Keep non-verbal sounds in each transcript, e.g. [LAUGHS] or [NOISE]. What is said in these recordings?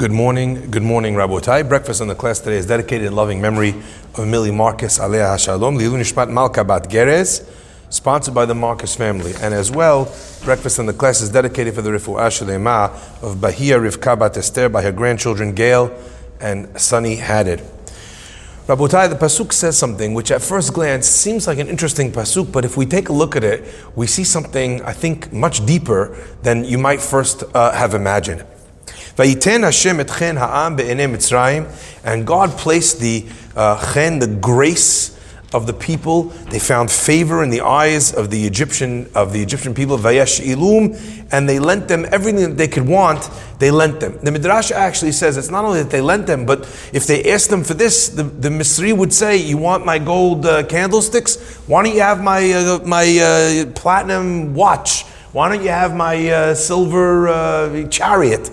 Good morning, good morning, Rabotai. Breakfast in the class today is dedicated in loving memory of Millie Marcus Alea Hashalom, Lilu Nishmat Malka Bat sponsored by the Marcus family. And as well, breakfast in the class is dedicated for the Refuah Shelemah of Bahia Rivka Bat Esther by her grandchildren Gail and Sunny Haddad. Rabotai, the pasuk says something which at first glance seems like an interesting pasuk, but if we take a look at it, we see something I think much deeper than you might first uh, have imagined. Vayiten Hashem et chen ha'am be'enei Mitzrayim, and God placed the uh, chen, the grace of the people. They found favor in the eyes of the Egyptian of the Egyptian people. Vayesh ilum, and they lent them everything that they could want. They lent them. The Midrash actually says it's not only that they lent them, but if they asked them for this, the, the Misri would say, "You want my gold uh, candlesticks? Why don't you have my uh, my uh, platinum watch? Why don't you have my uh, silver uh, chariot?"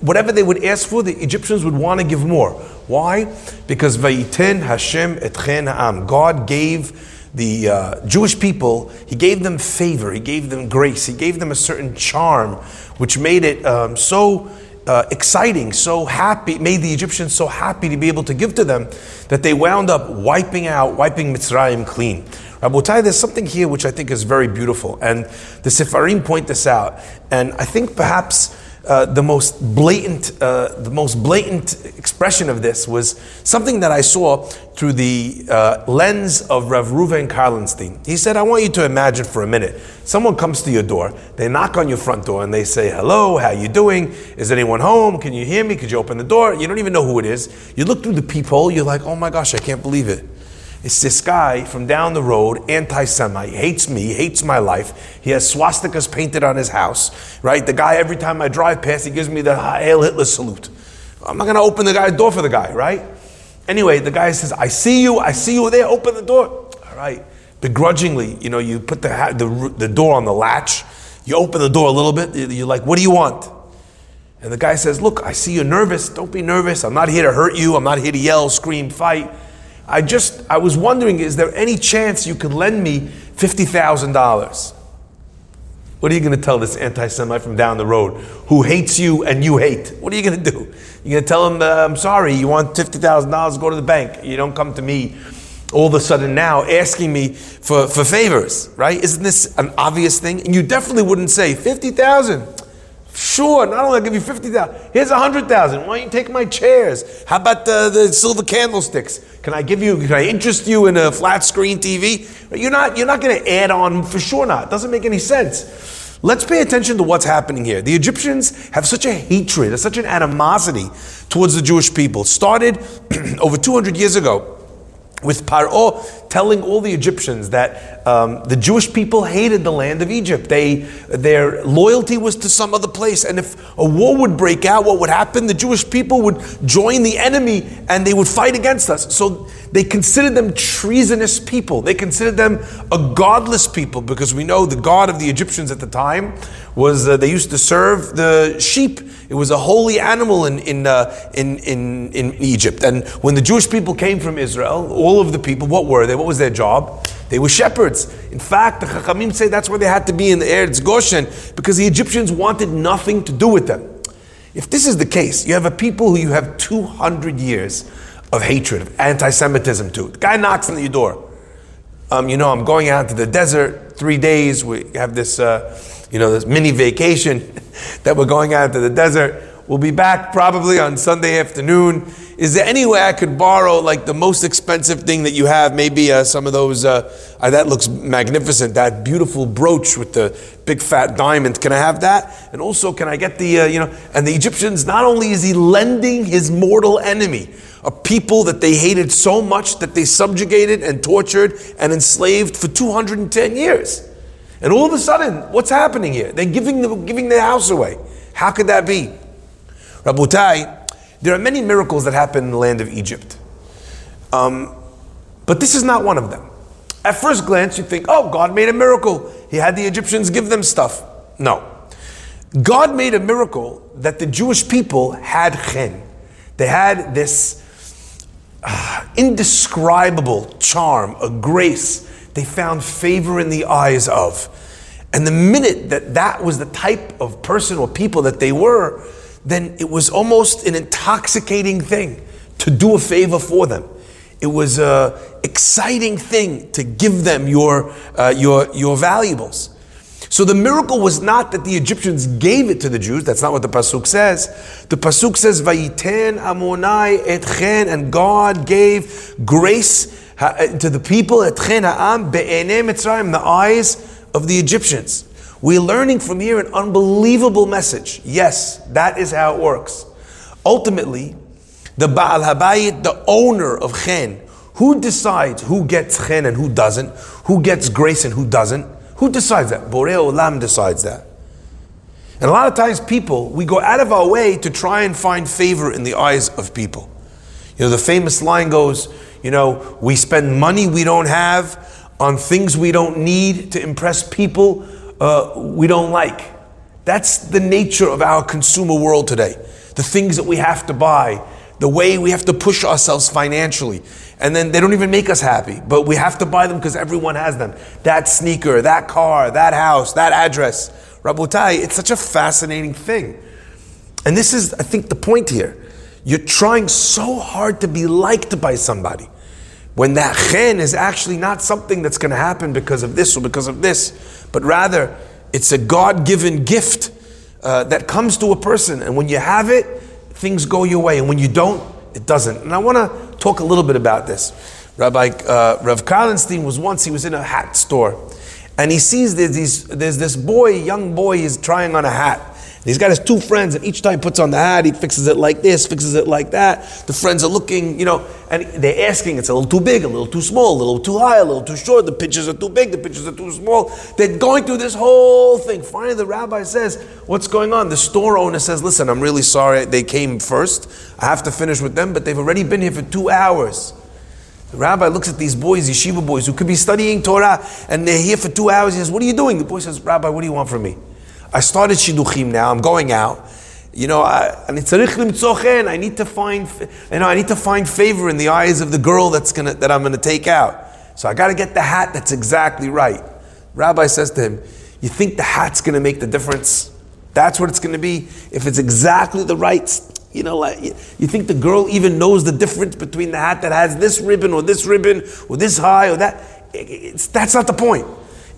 Whatever they would ask for, the Egyptians would want to give more. Why? Because Vayiten Hashem etchen ha'am. God gave the uh, Jewish people, He gave them favor, He gave them grace, He gave them a certain charm, which made it um, so uh, exciting, so happy, made the Egyptians so happy to be able to give to them that they wound up wiping out, wiping Mitzrayim clean. Rabotai, there's something here which I think is very beautiful, and the Sefarim point this out, and I think perhaps uh, the most blatant, uh, the most blatant expression of this was something that I saw through the uh, lens of Rav Reuven Karlinstein. He said, "I want you to imagine for a minute. Someone comes to your door. They knock on your front door and they say, "Hello, how you doing? Is anyone home? Can you hear me? Could you open the door?" You don't even know who it is. You look through the peephole. You're like, "Oh my gosh, I can't believe it." It's this guy from down the road, anti Semite, hates me, hates my life. He has swastikas painted on his house, right? The guy, every time I drive past, he gives me the Heil Hitler salute. I'm not going to open the guy's door for the guy, right? Anyway, the guy says, I see you, I see you there, open the door. All right. Begrudgingly, you know, you put the, the, the door on the latch, you open the door a little bit, you're like, what do you want? And the guy says, Look, I see you're nervous. Don't be nervous. I'm not here to hurt you. I'm not here to yell, scream, fight. I just, I was wondering, is there any chance you could lend me $50,000? What are you going to tell this anti Semite from down the road who hates you and you hate? What are you going to do? You're going to tell him, uh, I'm sorry, you want $50,000, go to the bank. You don't come to me all of a sudden now asking me for, for favors, right? Isn't this an obvious thing? And you definitely wouldn't say, 50,000. Sure, not only I'll give you 50,000, here's 100,000. Why don't you take my chairs? How about the, the silver candlesticks? Can I give you, can I interest you in a flat screen TV? You're not, you're not going to add on, for sure not. It doesn't make any sense. Let's pay attention to what's happening here. The Egyptians have such a hatred, such an animosity towards the Jewish people. Started [CLEARS THROAT] over 200 years ago with Paro telling all the Egyptians that um, the Jewish people hated the land of Egypt. They, their loyalty was to some other place. And if a war would break out, what would happen? The Jewish people would join the enemy and they would fight against us. So they considered them treasonous people. They considered them a godless people because we know the God of the Egyptians at the time was uh, they used to serve the sheep. It was a holy animal in in, uh, in in in Egypt. And when the Jewish people came from Israel, all of the people, what were they? What was their job? They were shepherds. In fact, the Chachamim say that's where they had to be in the Eretz Goshen because the Egyptians wanted nothing to do with them. If this is the case, you have a people who you have 200 years of hatred, of anti-Semitism too. The guy knocks on your door. Um, you know, I'm going out to the desert three days. We have this, uh, you know, this mini vacation [LAUGHS] that we're going out to the desert. We'll be back probably on Sunday afternoon. Is there any way I could borrow like the most expensive thing that you have? Maybe uh, some of those. Uh, uh, that looks magnificent. That beautiful brooch with the big fat diamond. Can I have that? And also, can I get the uh, you know? And the Egyptians. Not only is he lending his mortal enemy, a people that they hated so much that they subjugated and tortured and enslaved for 210 years. And all of a sudden, what's happening here? They're giving, the, giving their house away. How could that be? Rabotai, there are many miracles that happen in the land of Egypt. Um, but this is not one of them. At first glance, you think, oh, God made a miracle. He had the Egyptians give them stuff. No. God made a miracle that the Jewish people had chen. They had this uh, indescribable charm, a grace. They found favor in the eyes of. And the minute that that was the type of person or people that they were, then it was almost an intoxicating thing to do a favor for them. It was an exciting thing to give them your, uh, your, your valuables. So the miracle was not that the Egyptians gave it to the Jews. That's not what the pasuk says. The pasuk says, "Vayiten Amonai etchen," and God gave grace uh, to the people etchen ha'am be'enei Mitzrayim, the eyes of the Egyptians. We're learning from here an unbelievable message. Yes, that is how it works. Ultimately, the Baal Habayit, the owner of Chen, who decides who gets Chen and who doesn't, who gets grace and who doesn't? Who decides that? Borei Olam decides that. And a lot of times, people, we go out of our way to try and find favor in the eyes of people. You know, the famous line goes, you know, we spend money we don't have on things we don't need to impress people uh, we don't like. That's the nature of our consumer world today. The things that we have to buy, the way we have to push ourselves financially. And then they don't even make us happy, but we have to buy them because everyone has them. That sneaker, that car, that house, that address. Rabotai, it's such a fascinating thing. And this is, I think, the point here. You're trying so hard to be liked by somebody when that chen is actually not something that's going to happen because of this or because of this, but rather it's a God given gift uh, that comes to a person. And when you have it, things go your way. And when you don't, it doesn't. And I want to talk a little bit about this. Rabbi uh, Rav was once, he was in a hat store. And he sees there's, these, there's this boy, young boy, he's trying on a hat. He's got his two friends, and each time he puts on the hat, he fixes it like this, fixes it like that. The friends are looking, you know, and they're asking, it's a little too big, a little too small, a little too high, a little too short, the pictures are too big, the pictures are too small. They're going through this whole thing. Finally, the rabbi says, What's going on? The store owner says, Listen, I'm really sorry they came first. I have to finish with them, but they've already been here for two hours. The rabbi looks at these boys, yeshiva boys, who could be studying Torah, and they're here for two hours. He says, What are you doing? The boy says, Rabbi, what do you want from me? I started shidduchim now. I'm going out. You know, I, I need to find, you know, I need to find favor in the eyes of the girl that's gonna that I'm gonna take out. So I got to get the hat that's exactly right. Rabbi says to him, "You think the hat's gonna make the difference? That's what it's gonna be. If it's exactly the right, you know, like, you think the girl even knows the difference between the hat that has this ribbon or this ribbon or this high or that? It's, that's not the point."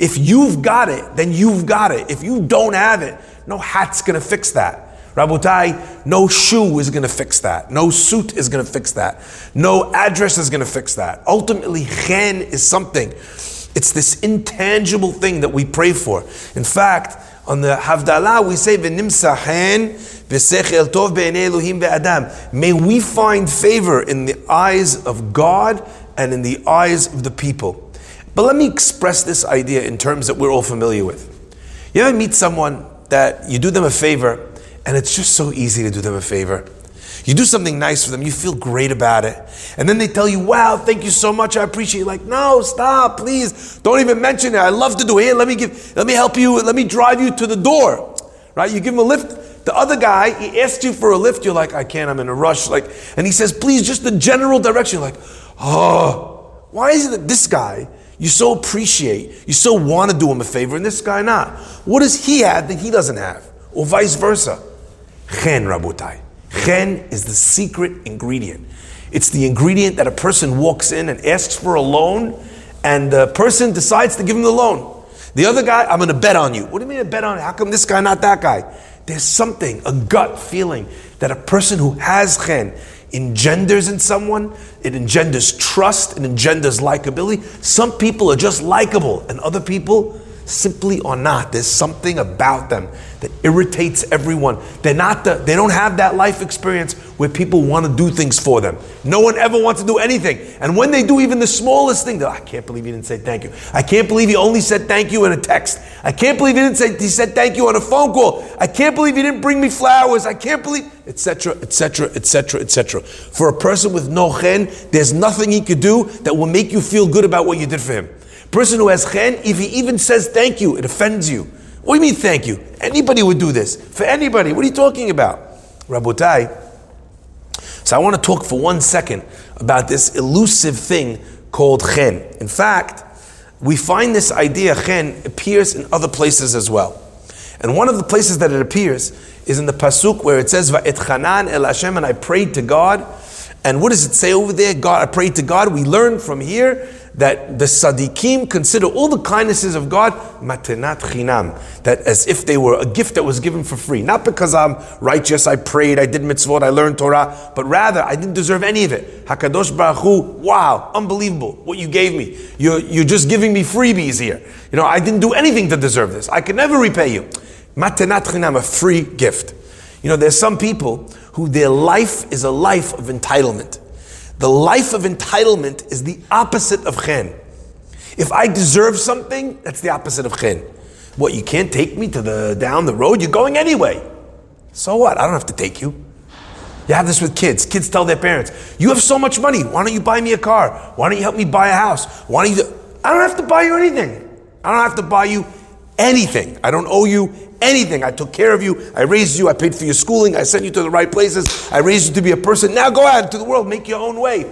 If you've got it, then you've got it. If you don't have it, no hat's gonna fix that. Rabotai, no shoe is gonna fix that. No suit is gonna fix that. No address is gonna fix that. Ultimately, chen is something. It's this intangible thing that we pray for. In fact, on the Havdalah, we say, V'nimsa chen v'sechel Elohim. May we find favor in the eyes of God and in the eyes of the people. But let me express this idea in terms that we're all familiar with. You ever meet someone that you do them a favor, and it's just so easy to do them a favor? You do something nice for them, you feel great about it. And then they tell you, wow, thank you so much, I appreciate it. Like, no, stop, please. Don't even mention it. I love to do it. Here, let me give, let me help you, let me drive you to the door. Right? You give him a lift. The other guy, he asks you for a lift, you're like, I can't, I'm in a rush. Like, and he says, please, just the general direction. You're like, oh, why is it that this guy you so appreciate, you so want to do him a favor, and this guy not. What does he have that he doesn't have? Or vice versa. Chen, Rabotai. Chen is the secret ingredient. It's the ingredient that a person walks in and asks for a loan, and the person decides to give him the loan. The other guy, I'm going to bet on you. What do you mean a bet on? How come this guy, not that guy? There's something, a gut feeling that a person who has chen, engenders in someone, it engenders trust, it engenders likability. Some people are just likable, and other people simply are not. There's something about them that irritates everyone. They're not the, they don't have that life experience where people want to do things for them. No one ever wants to do anything. And when they do even the smallest thing, I can't believe you didn't say thank you. I can't believe you only said thank you in a text. I can't believe you didn't say he said thank you on a phone call. I can't believe you didn't bring me flowers. I can't believe etc etc etc etc. For a person with no chen, there's nothing he could do that will make you feel good about what you did for him. Person who has chen, if he even says thank you, it offends you. What do you mean thank you? Anybody would do this. For anybody. What are you talking about? Rabotai. So I want to talk for one second about this elusive thing called chen. In fact, we find this idea, chen, appears in other places as well. And one of the places that it appears is in the pasuk where it says Va'etchanan el Hashem, and I prayed to God. And what does it say over there? God, I prayed to God. We learn from here that the Sadiqim consider all the kindnesses of God matenat chinam, that as if they were a gift that was given for free. Not because I'm righteous, I prayed, I did mitzvot, I learned Torah, but rather I didn't deserve any of it. Hakadosh Baruch Hu, wow, unbelievable what you gave me. You're, you're just giving me freebies here. You know, I didn't do anything to deserve this. I can never repay you. Matenat chinam, a free gift. You know, there's some people who their life is a life of entitlement. The life of entitlement is the opposite of chen. If I deserve something, that's the opposite of chen. What, you can't take me to the down the road? You're going anyway. So what? I don't have to take you. You have this with kids. Kids tell their parents, You have so much money. Why don't you buy me a car? Why don't you help me buy a house? Why don't you? Do-? I don't have to buy you anything. I don't have to buy you anything. I don't owe you anything. I took care of you. I raised you. I paid for your schooling. I sent you to the right places. I raised you to be a person. Now go out into the world, make your own way.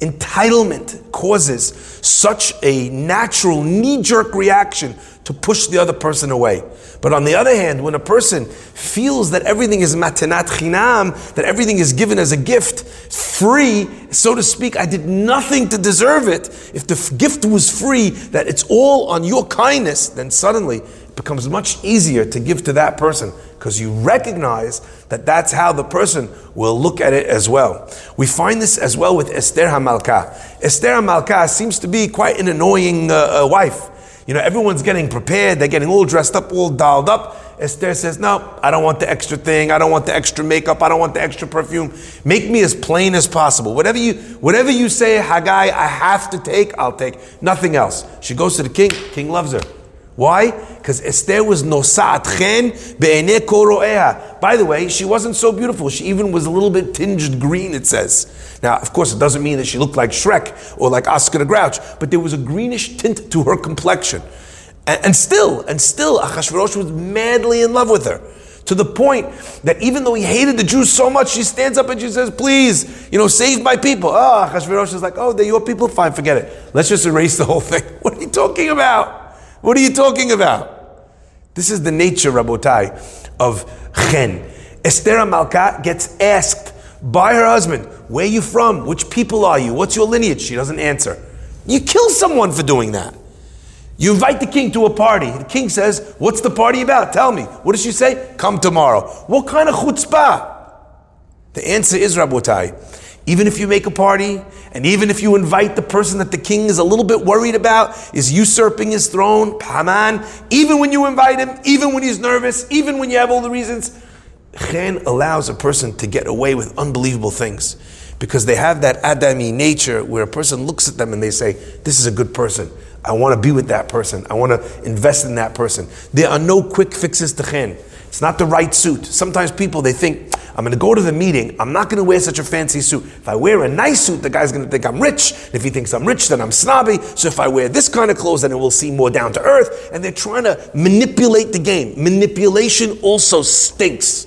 Entitlement causes such a natural knee jerk reaction to push the other person away. But on the other hand, when a person feels that everything is matenat chinam, that everything is given as a gift, free, so to speak, I did nothing to deserve it. If the gift was free, that it's all on your kindness, then suddenly becomes much easier to give to that person because you recognize that that's how the person will look at it as well. We find this as well with Esther Hamalka. Esther Hamalka seems to be quite an annoying uh, uh, wife. You know, everyone's getting prepared, they're getting all dressed up, all dolled up. Esther says, No, I don't want the extra thing, I don't want the extra makeup, I don't want the extra perfume. Make me as plain as possible. Whatever you whatever you say, Haggai, I have to take, I'll take. Nothing else. She goes to the king, king loves her. Why? Because Esther was nosat chen be'ene koro'eha. By the way, she wasn't so beautiful. She even was a little bit tinged green, it says. Now, of course, it doesn't mean that she looked like Shrek or like Oscar the Grouch, but there was a greenish tint to her complexion. And, and still, and still, Achashverosh was madly in love with her. To the point that even though he hated the Jews so much, she stands up and she says, Please, you know, save my people. Ah, oh, Achashverosh is like, Oh, they're your people? Fine, forget it. Let's just erase the whole thing. [LAUGHS] What are you talking about? What are you talking about? This is the nature, Rabotai, of chen. Esther Malka gets asked by her husband, Where are you from? Which people are you? What's your lineage? She doesn't answer. You kill someone for doing that. You invite the king to a party. The king says, What's the party about? Tell me. What does she say? Come tomorrow. What kind of chutzpah? The answer is, Rabotai, even if you make a party, and even if you invite the person that the king is a little bit worried about, is usurping his throne, Haman, even when you invite him, even when he's nervous, even when you have all the reasons, Chen allows a person to get away with unbelievable things. Because they have that Adami nature where a person looks at them and they say, This is a good person. I want to be with that person. I want to invest in that person. There are no quick fixes to Chen. It's not the right suit. Sometimes people, they think, I'm going to go to the meeting. I'm not going to wear such a fancy suit. If I wear a nice suit, the guy's going to think I'm rich. And If he thinks I'm rich, then I'm snobby. So if I wear this kind of clothes, then it will seem more down to earth. And they're trying to manipulate the game. Manipulation also stinks.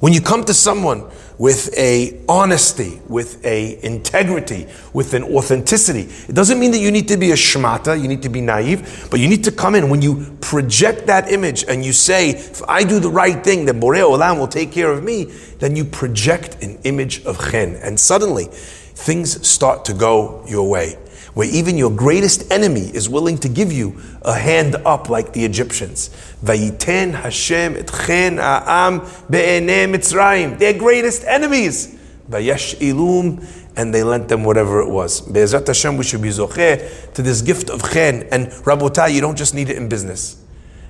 When you come to someone with a honesty, with a integrity, with an authenticity. It doesn't mean that you need to be a shmata, you need to be naive, but you need to come in when you project that image and you say, if I do the right thing, then Borei Olam will take care of me, then you project an image of chen. And suddenly, things start to go your way where even your greatest enemy is willing to give you a hand up like the Egyptians. Vayiten Hashem et chen ha'am be'enei Mitzrayim. Their greatest enemies. Vayesh ilum, and they lent them whatever it was. Be'ezrat Hashem, we should be zocheh to this gift of chen. And Rabotai, you don't just need it in business.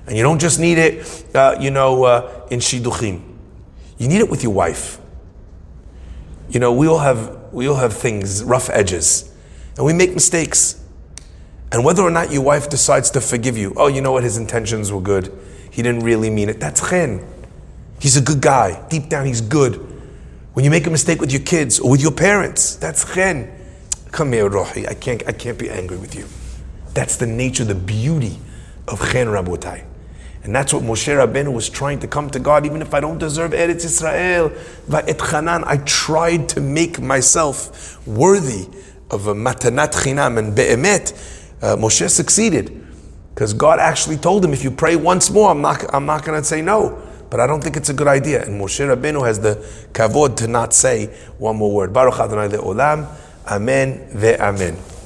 And you don't just need it, uh, you know, uh, in shidduchim. You need it with your wife. You know, we all have, we all have things, rough edges. And we make mistakes. And whether or not your wife decides to forgive you, oh, you know what, his intentions were good. He didn't really mean it. That's chen. He's a good guy. Deep down, he's good. When you make a mistake with your kids or with your parents, that's chen. Come here, Rohi. I can't, I can't be angry with you. That's the nature, the beauty of chen rabotai. And that's what Moshe Rabbeinu was trying to come to God, even if I don't deserve Eretz Israel. Va'et Chanan, I tried to make myself worthy of a matanat chinam and be'emet, uh, Moshe succeeded. Because God actually told him, if you pray once more, I'm not, I'm not going to say no. but I don't think it's a good idea. And Moshe Rabbeinu has the kavod to not say one more word. Baruch Adonai le'olam, amen ve'amen.